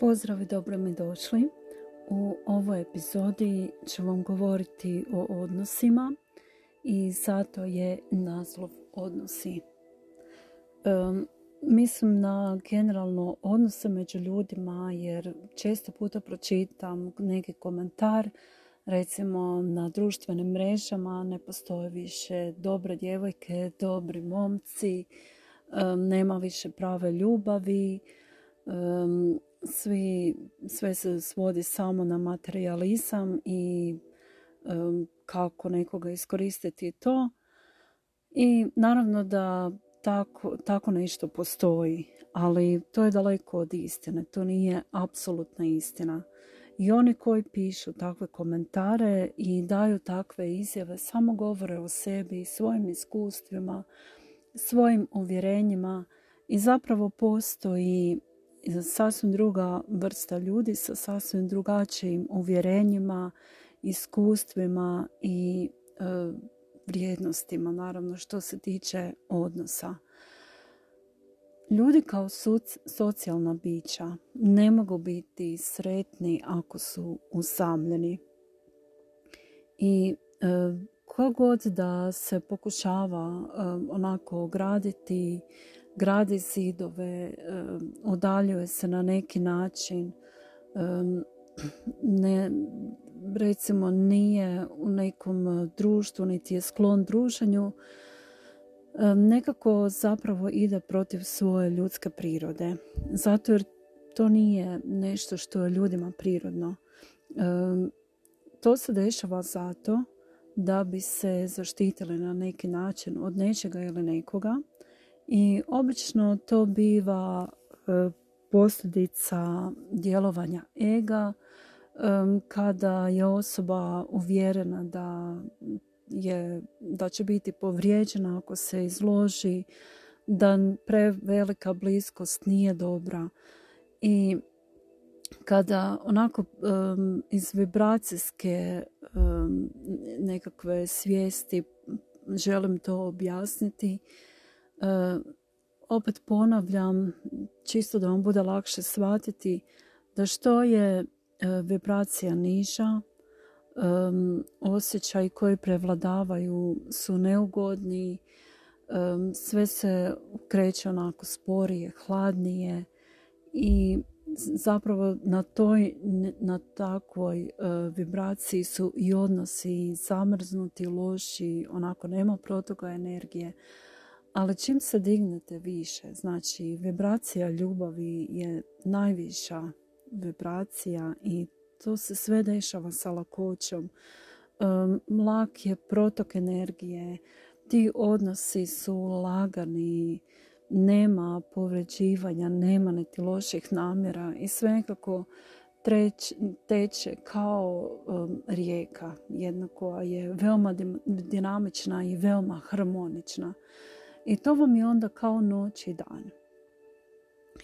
Pozdrav i dobro mi došli. U ovoj epizodi ću vam govoriti o odnosima i zato je naslov odnosi. mislim na generalno odnose među ljudima jer često puta pročitam neki komentar recimo na društvenim mrežama ne postoje više dobre djevojke, dobri momci, nema više prave ljubavi, svi, sve se svodi samo na materializam i kako nekoga iskoristiti to. I naravno da tako, tako nešto postoji, ali to je daleko od istine. To nije apsolutna istina. I oni koji pišu takve komentare i daju takve izjave samo govore o sebi, svojim iskustvima, svojim uvjerenjima i zapravo postoji sasvim druga vrsta ljudi sa sasvim drugačijim uvjerenjima, iskustvima i e, vrijednostima, naravno što se tiče odnosa. Ljudi kao socijalna bića ne mogu biti sretni ako su usamljeni. I e, god da se pokušava e, onako graditi gradi zidove, udaljuje se na neki način, ne, recimo nije u nekom društvu, niti je sklon druženju, nekako zapravo ide protiv svoje ljudske prirode. Zato jer to nije nešto što je ljudima prirodno. To se dešava zato da bi se zaštitili na neki način od nečega ili nekoga i obično to biva e, posljedica djelovanja ega e, kada je osoba uvjerena da je da će biti povrijeđena ako se izloži da prevelika bliskost nije dobra. I kada onako iz vibracijske nekakve svijesti želim to objasniti opet ponavljam, čisto da vam bude lakše shvatiti, da što je e, vibracija niža, osjećaj koji prevladavaju su neugodni, sve se kreće onako sporije, hladnije i zapravo na toj, na takvoj e, vibraciji su i odnosi zamrznuti, loši, onako nema protoka energije. Ali čim se dignete više, znači vibracija ljubavi je najviša vibracija i to se sve dešava sa lakoćom. Lak je protok energije, ti odnosi su lagani, nema povređivanja, nema niti loših namjera i sve nekako teče kao rijeka, jedna koja je veoma dinamična i veoma harmonična. I to vam je onda kao noć i dan.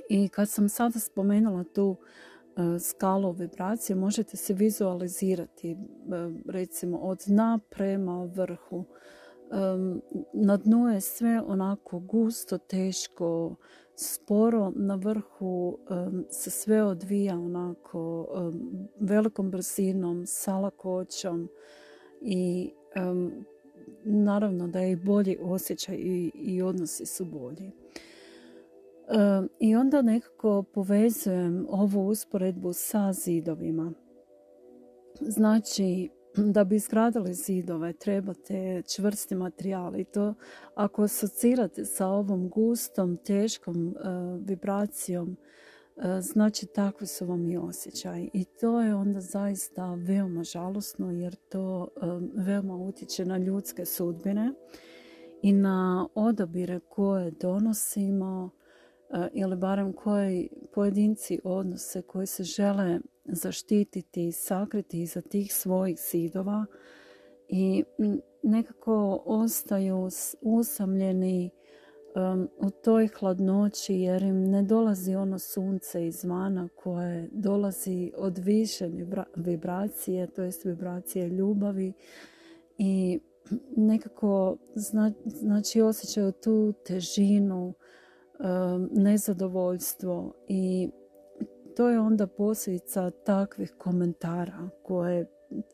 I kad sam sada spomenula tu e, skalu vibracije, možete se vizualizirati e, recimo od dna prema vrhu. Na dnu je sve onako gusto, teško, sporo. Na vrhu se sve odvija onako velikom brzinom, sa lakoćom i naravno da je bolji osjećaj i, i odnosi su bolji. I onda nekako povezujem ovu usporedbu sa zidovima. Znači, da bi izgradili zidove trebate čvrsti materijal i to ako asocirate sa ovom gustom, teškom uh, vibracijom E, znači takvi su vam i osjećaji. I to je onda zaista veoma žalosno jer to e, veoma utječe na ljudske sudbine i na odabire koje donosimo e, ili barem koji pojedinci odnose koji se žele zaštititi i sakriti iza tih svojih zidova i nekako ostaju usamljeni u toj hladnoći jer im ne dolazi ono sunce izvana koje dolazi od više vibracije, to jest vibracije ljubavi i nekako znači osjećaju tu težinu, nezadovoljstvo i to je onda posljedica takvih komentara koje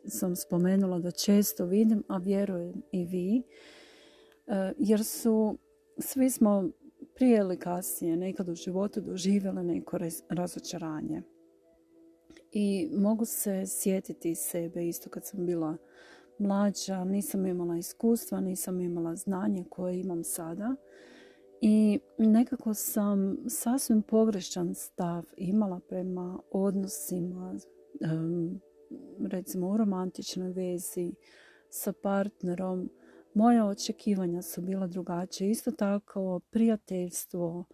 sam spomenula da često vidim, a vjerujem i vi, jer su, svi smo prije ili kasnije nekad u životu doživjeli neko razočaranje. I mogu se sjetiti sebe isto kad sam bila mlađa, nisam imala iskustva, nisam imala znanje koje imam sada. I nekako sam sasvim pogrešan stav imala prema odnosima, recimo u romantičnoj vezi sa partnerom. Moja očekivanja su bila drugačija. Isto tako prijateljstvo,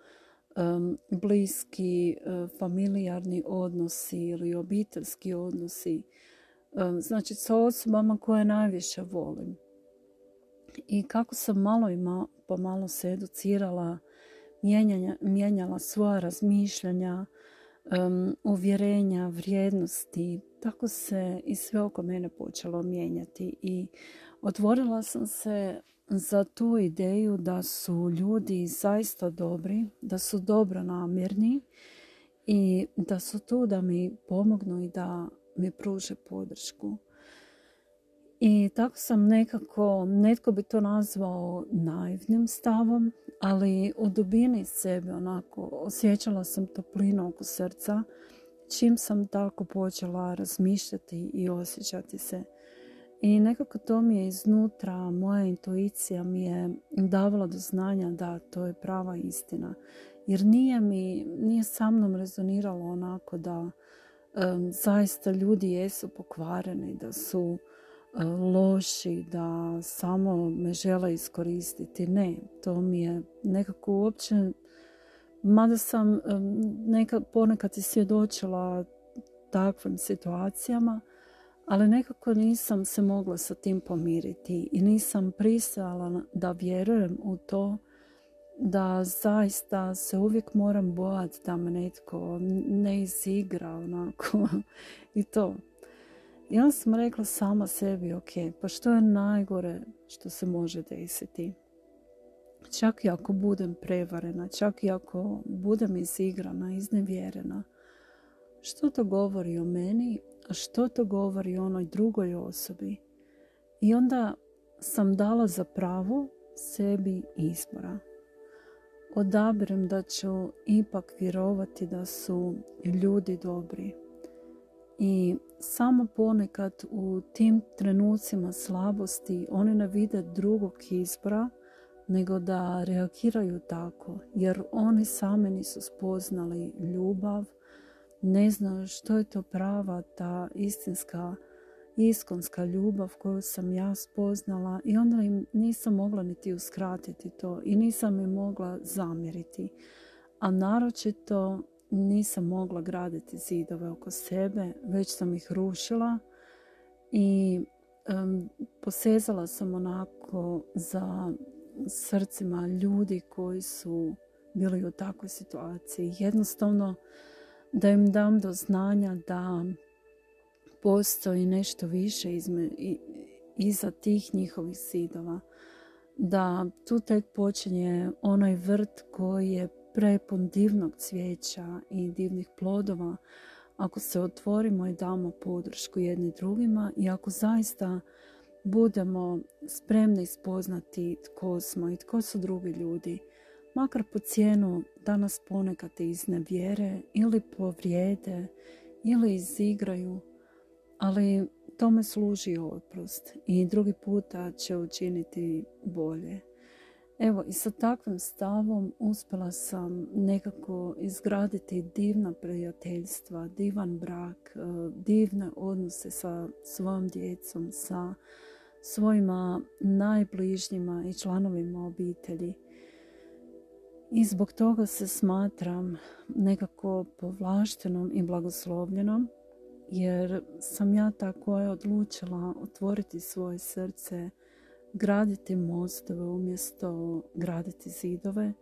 bliski, e, familijarni odnosi ili obiteljski odnosi. Znači sa osobama koje najviše volim. I kako sam malo i pomalo se educirala, mijenjala svoja razmišljanja, uvjerenja, vrijednosti, tako se i sve oko mene počelo mijenjati i otvorila sam se za tu ideju da su ljudi zaista dobri, da su dobro namjerni i da su tu da mi pomognu i da mi pruže podršku. I tako sam nekako, netko bi to nazvao naivnim stavom, ali u dubini sebe onako osjećala sam toplinu oko srca čim sam tako počela razmišljati i osjećati se. I nekako to mi je iznutra, moja intuicija mi je davala do znanja da to je prava istina. Jer nije mi, nije sa mnom rezoniralo onako da zaista ljudi jesu pokvareni, da su loši, da samo me žele iskoristiti. Ne, to mi je nekako uopće, mada sam nekad, ponekad i svjedočila takvim situacijama, ali nekako nisam se mogla sa tim pomiriti i nisam pristala da vjerujem u to da zaista se uvijek moram bojati da me netko ne izigra onako i to. I onda sam rekla sama sebi, ok, pa što je najgore što se može desiti? Čak i ako budem prevarena, čak i ako budem izigrana, iznevjerena, što to govori o meni, što to govori onoj drugoj osobi? I onda sam dala za pravo sebi izbora. Odabirem da ću ipak vjerovati da su ljudi dobri, i samo ponekad u tim trenucima slabosti oni ne vide drugog izbora nego da reagiraju tako jer oni sami nisu spoznali ljubav, ne znaju što je to prava ta istinska iskonska ljubav koju sam ja spoznala i onda im nisam mogla niti uskratiti to i nisam im mogla zamjeriti. A naročito nisam mogla graditi zidove oko sebe, već sam ih rušila i posezala sam onako za srcima ljudi koji su bili u takvoj situaciji. Jednostavno da im dam do znanja da postoji nešto više izme, iza tih njihovih zidova. Da tu tek počinje onaj vrt koji je prepun divnog cvijeća i divnih plodova, ako se otvorimo i damo podršku jedni drugima i ako zaista budemo spremni spoznati tko smo i tko su drugi ljudi, makar po cijenu da nas ponekad iznevjere ili povrijede ili izigraju, ali tome služi oprost i drugi puta će učiniti bolje. Evo i sa takvim stavom uspjela sam nekako izgraditi divna prijateljstva, divan brak, e, divne odnose sa svojom djecom, sa svojima najbližnjima i članovima obitelji. I zbog toga se smatram nekako povlaštenom i blagoslovljenom, jer sam ja ta koja je odlučila otvoriti svoje srce graditi mostove umjesto graditi zidove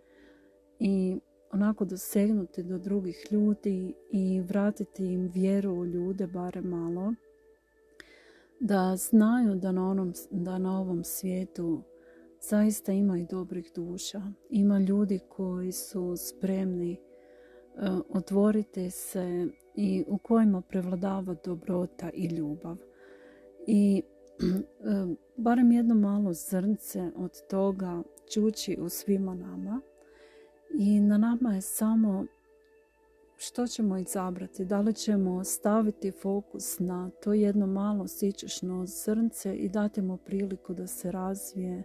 i onako dosegnuti do drugih ljudi i vratiti im vjeru u ljude bare malo da znaju da na, onom, da na ovom svijetu zaista ima i dobrih duša. Ima ljudi koji su spremni otvoriti se i u kojima prevladava dobrota i ljubav. I barem jedno malo zrnce od toga čući u svima nama i na nama je samo što ćemo izabrati? Da li ćemo staviti fokus na to jedno malo sičešno zrnce i dati mu priliku da se razvije, e,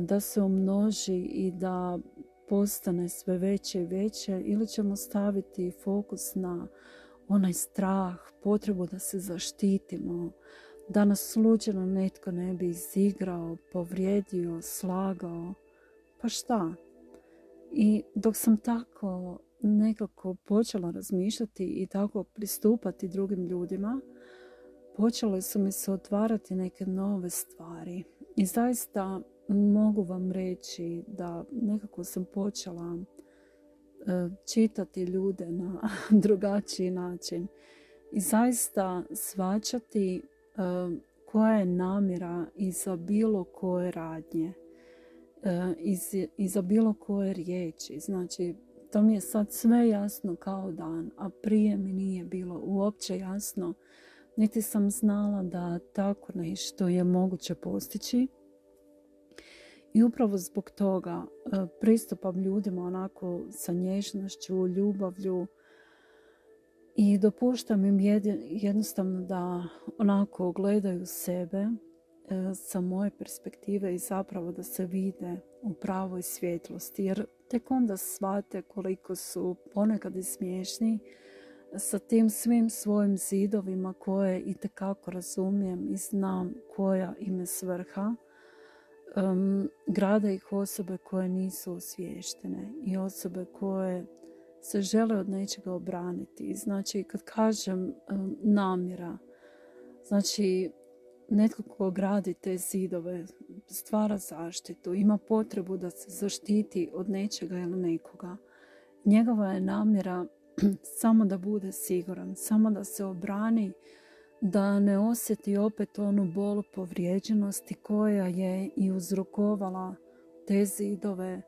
da se umnoži i da postane sve veće i veće ili ćemo staviti fokus na onaj strah, potrebu da se zaštitimo, da nas slučajno netko ne bi izigrao, povrijedio, slagao. Pa šta? I dok sam tako nekako počela razmišljati i tako pristupati drugim ljudima, počele su mi se otvarati neke nove stvari. I zaista mogu vam reći da nekako sam počela e, čitati ljude na drugačiji način i zaista svačati e, koja je namjera iza bilo koje radnje, e, iza bilo koje riječi. Znači, to mi je sad sve jasno kao dan, a prije mi nije bilo uopće jasno, niti sam znala da tako nešto je moguće postići. I upravo zbog toga e, pristupam ljudima onako sa nježnošću, ljubavlju i dopuštam im jednostavno da onako gledaju sebe e, sa moje perspektive i zapravo da se vide u pravoj svjetlosti. Jer tek onda shvate koliko su ponekad i smiješni sa tim svim svojim zidovima koje i tekako razumijem i znam koja im je svrha. Um, grade ih osobe koje nisu osviještene i osobe koje se žele od nečega obraniti. Znači, kad kažem namjera, znači netko ko gradi te zidove, stvara zaštitu, ima potrebu da se zaštiti od nečega ili nekoga. Njegova je namjera samo da bude siguran, samo da se obrani, da ne osjeti opet onu bolu povrijeđenosti koja je i uzrokovala te zidove, e,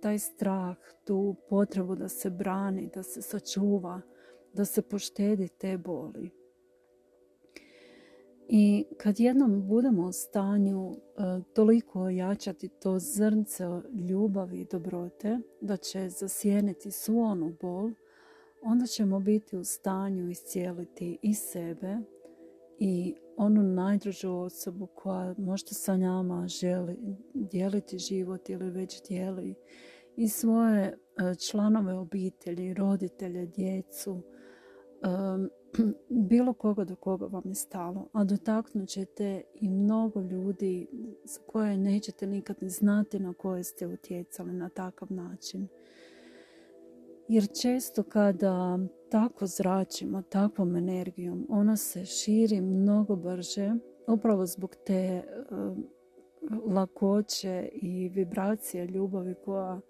taj strah, tu potrebu da se brani, da se sačuva, da se poštedi te boli. I kad jednom budemo u stanju e, toliko ojačati to zrnce ljubavi i dobrote, da će zasjeniti svu onu bol, onda ćemo biti u stanju iscijeliti i sebe i onu najdružu osobu koja možda sa nama želi dijeliti život ili već dijeli i svoje e, članove obitelji, roditelje, djecu, bilo koga do koga vam je stalo, a dotaknut ćete i mnogo ljudi koje nećete nikad ne znati na koje ste utjecali na takav način. Jer često kada tako zračimo, takvom energijom, ona se širi mnogo brže, upravo zbog te lakoće i vibracije ljubavi koja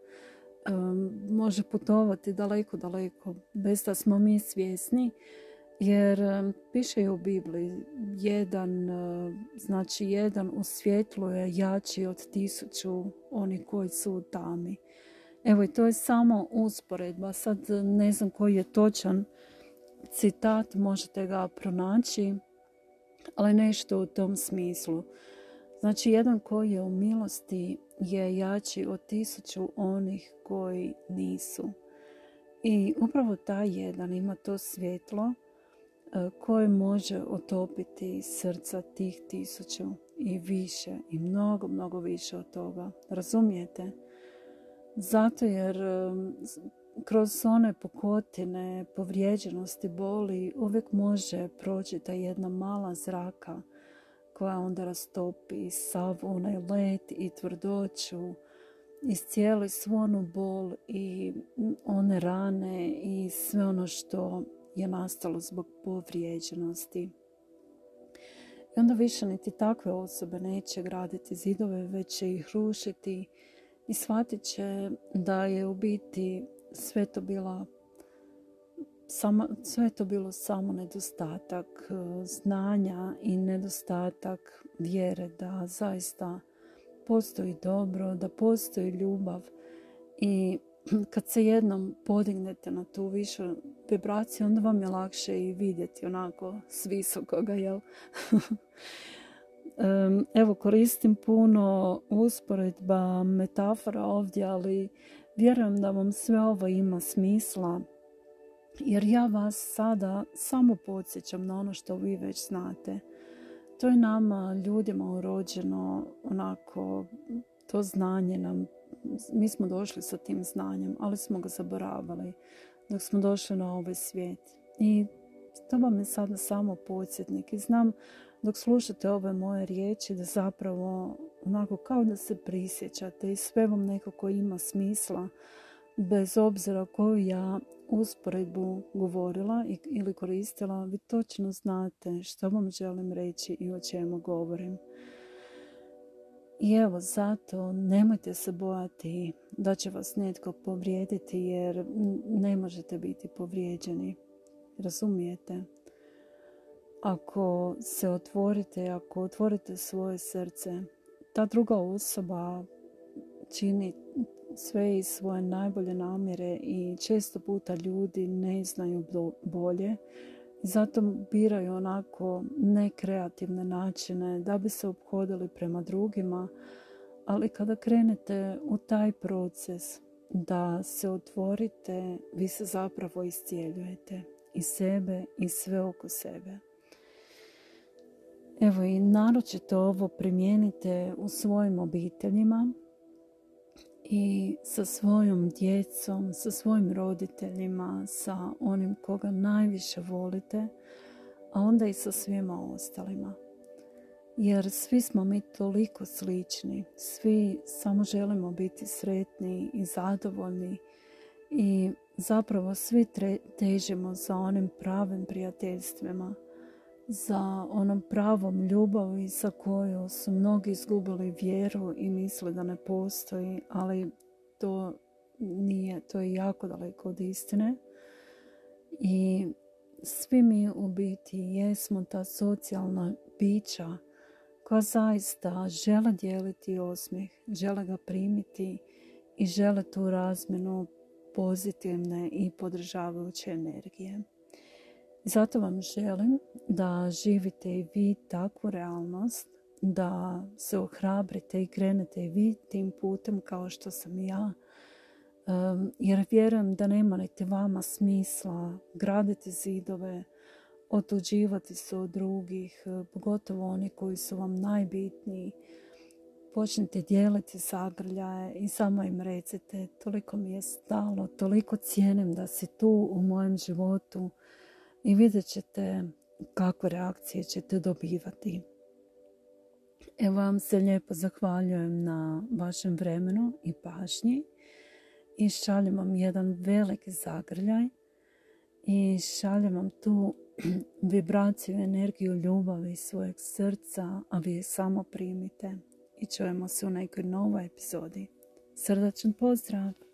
može putovati daleko, daleko, bez da smo mi svjesni jer piše i u Bibliji, jedan, e, znači jedan u svjetlu je jači od tisuću oni koji su u tami. Evo i to je samo usporedba. Sad ne znam koji je točan citat, možete ga pronaći, ali nešto u tom smislu. Znači jedan koji je u milosti je jači od tisuću onih koji nisu. I upravo taj jedan ima to svjetlo E, koje može otopiti srca tih tisuću i više i mnogo, mnogo više od toga. Razumijete? Zato jer kroz one pokotine, povrijeđenosti, boli uvijek može proći ta jedna mala zraka koja onda rastopi sav onaj let i tvrdoću, iscijeli svu onu bol i one rane i sve ono što je nastalo zbog povrijeđenosti. I onda više niti takve osobe neće graditi zidove, već će ih rušiti i shvatit će da je u biti sve to bila samo, sve to bilo samo nedostatak e, znanja i nedostatak vjere da zaista postoji dobro, da postoji ljubav i kad se jednom podignete na tu višu vibraciju, onda vam je lakše i vidjeti onako s visokoga, jel? Evo, koristim puno usporedba, metafora ovdje, ali vjerujem da vam sve ovo ima smisla, jer ja vas sada samo podsjećam na ono što vi već znate. To je nama, ljudima urođeno, onako, to znanje nam, mi smo došli sa tim znanjem, ali smo ga zaboravili dok smo došli na ovaj svijet. I to vam je sada samo podsjetnik. I znam dok slušate ove moje riječi da zapravo onako kao da se prisjećate i sve vam nekako ima smisla bez obzira koju ja usporedbu govorila ili koristila, vi točno znate što vam želim reći i o čemu govorim. I evo zato nemojte se bojati da će vas netko povrijediti jer ne možete biti povrijeđeni. Razumijete? Ako se otvorite, ako otvorite svoje srce, ta druga osoba čini sve iz svoje najbolje namjere i često puta ljudi ne znaju bolje i zato biraju onako nekreativne načine da bi se obhodili prema drugima, ali kada krenete u taj proces da se otvorite, vi se zapravo iscijeljujete i sebe i sve oko sebe. Evo i naročito ovo primijenite u svojim obiteljima i sa svojom djecom, sa svojim roditeljima, sa onim koga najviše volite, a onda i sa svima ostalima. Jer svi smo mi toliko slični, svi samo želimo biti sretni i zadovoljni i zapravo svi težimo za onim pravim prijateljstvima – za onom pravom ljubavi sa kojom su mnogi izgubili vjeru i misle da ne postoji, ali to nije, to je jako daleko od istine. I svi mi u biti jesmo ta socijalna bića koja zaista žele dijeliti osmijeh, žele ga primiti i žele tu razmjenu pozitivne i podržavajuće energije. Zato vam želim da živite i vi takvu realnost, da se ohrabrite i krenete i vi tim putem kao što sam i ja. Jer vjerujem da nema niti vama smisla graditi zidove, otuđivati se od drugih, pogotovo oni koji su vam najbitniji. Počnite dijeliti zagrljaje i samo im recite toliko mi je stalo, toliko cijenim da si tu u mojem životu i vidjet ćete kakve reakcije ćete dobivati. Evo vam se lijepo zahvaljujem na vašem vremenu i pažnji i šaljem vam jedan veliki zagrljaj i šaljem vam tu vibraciju, energiju ljubavi svojeg srca, a vi je samo primite i čujemo se u nekoj novoj epizodi. Srdačan pozdrav!